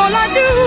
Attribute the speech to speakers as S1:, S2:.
S1: all I do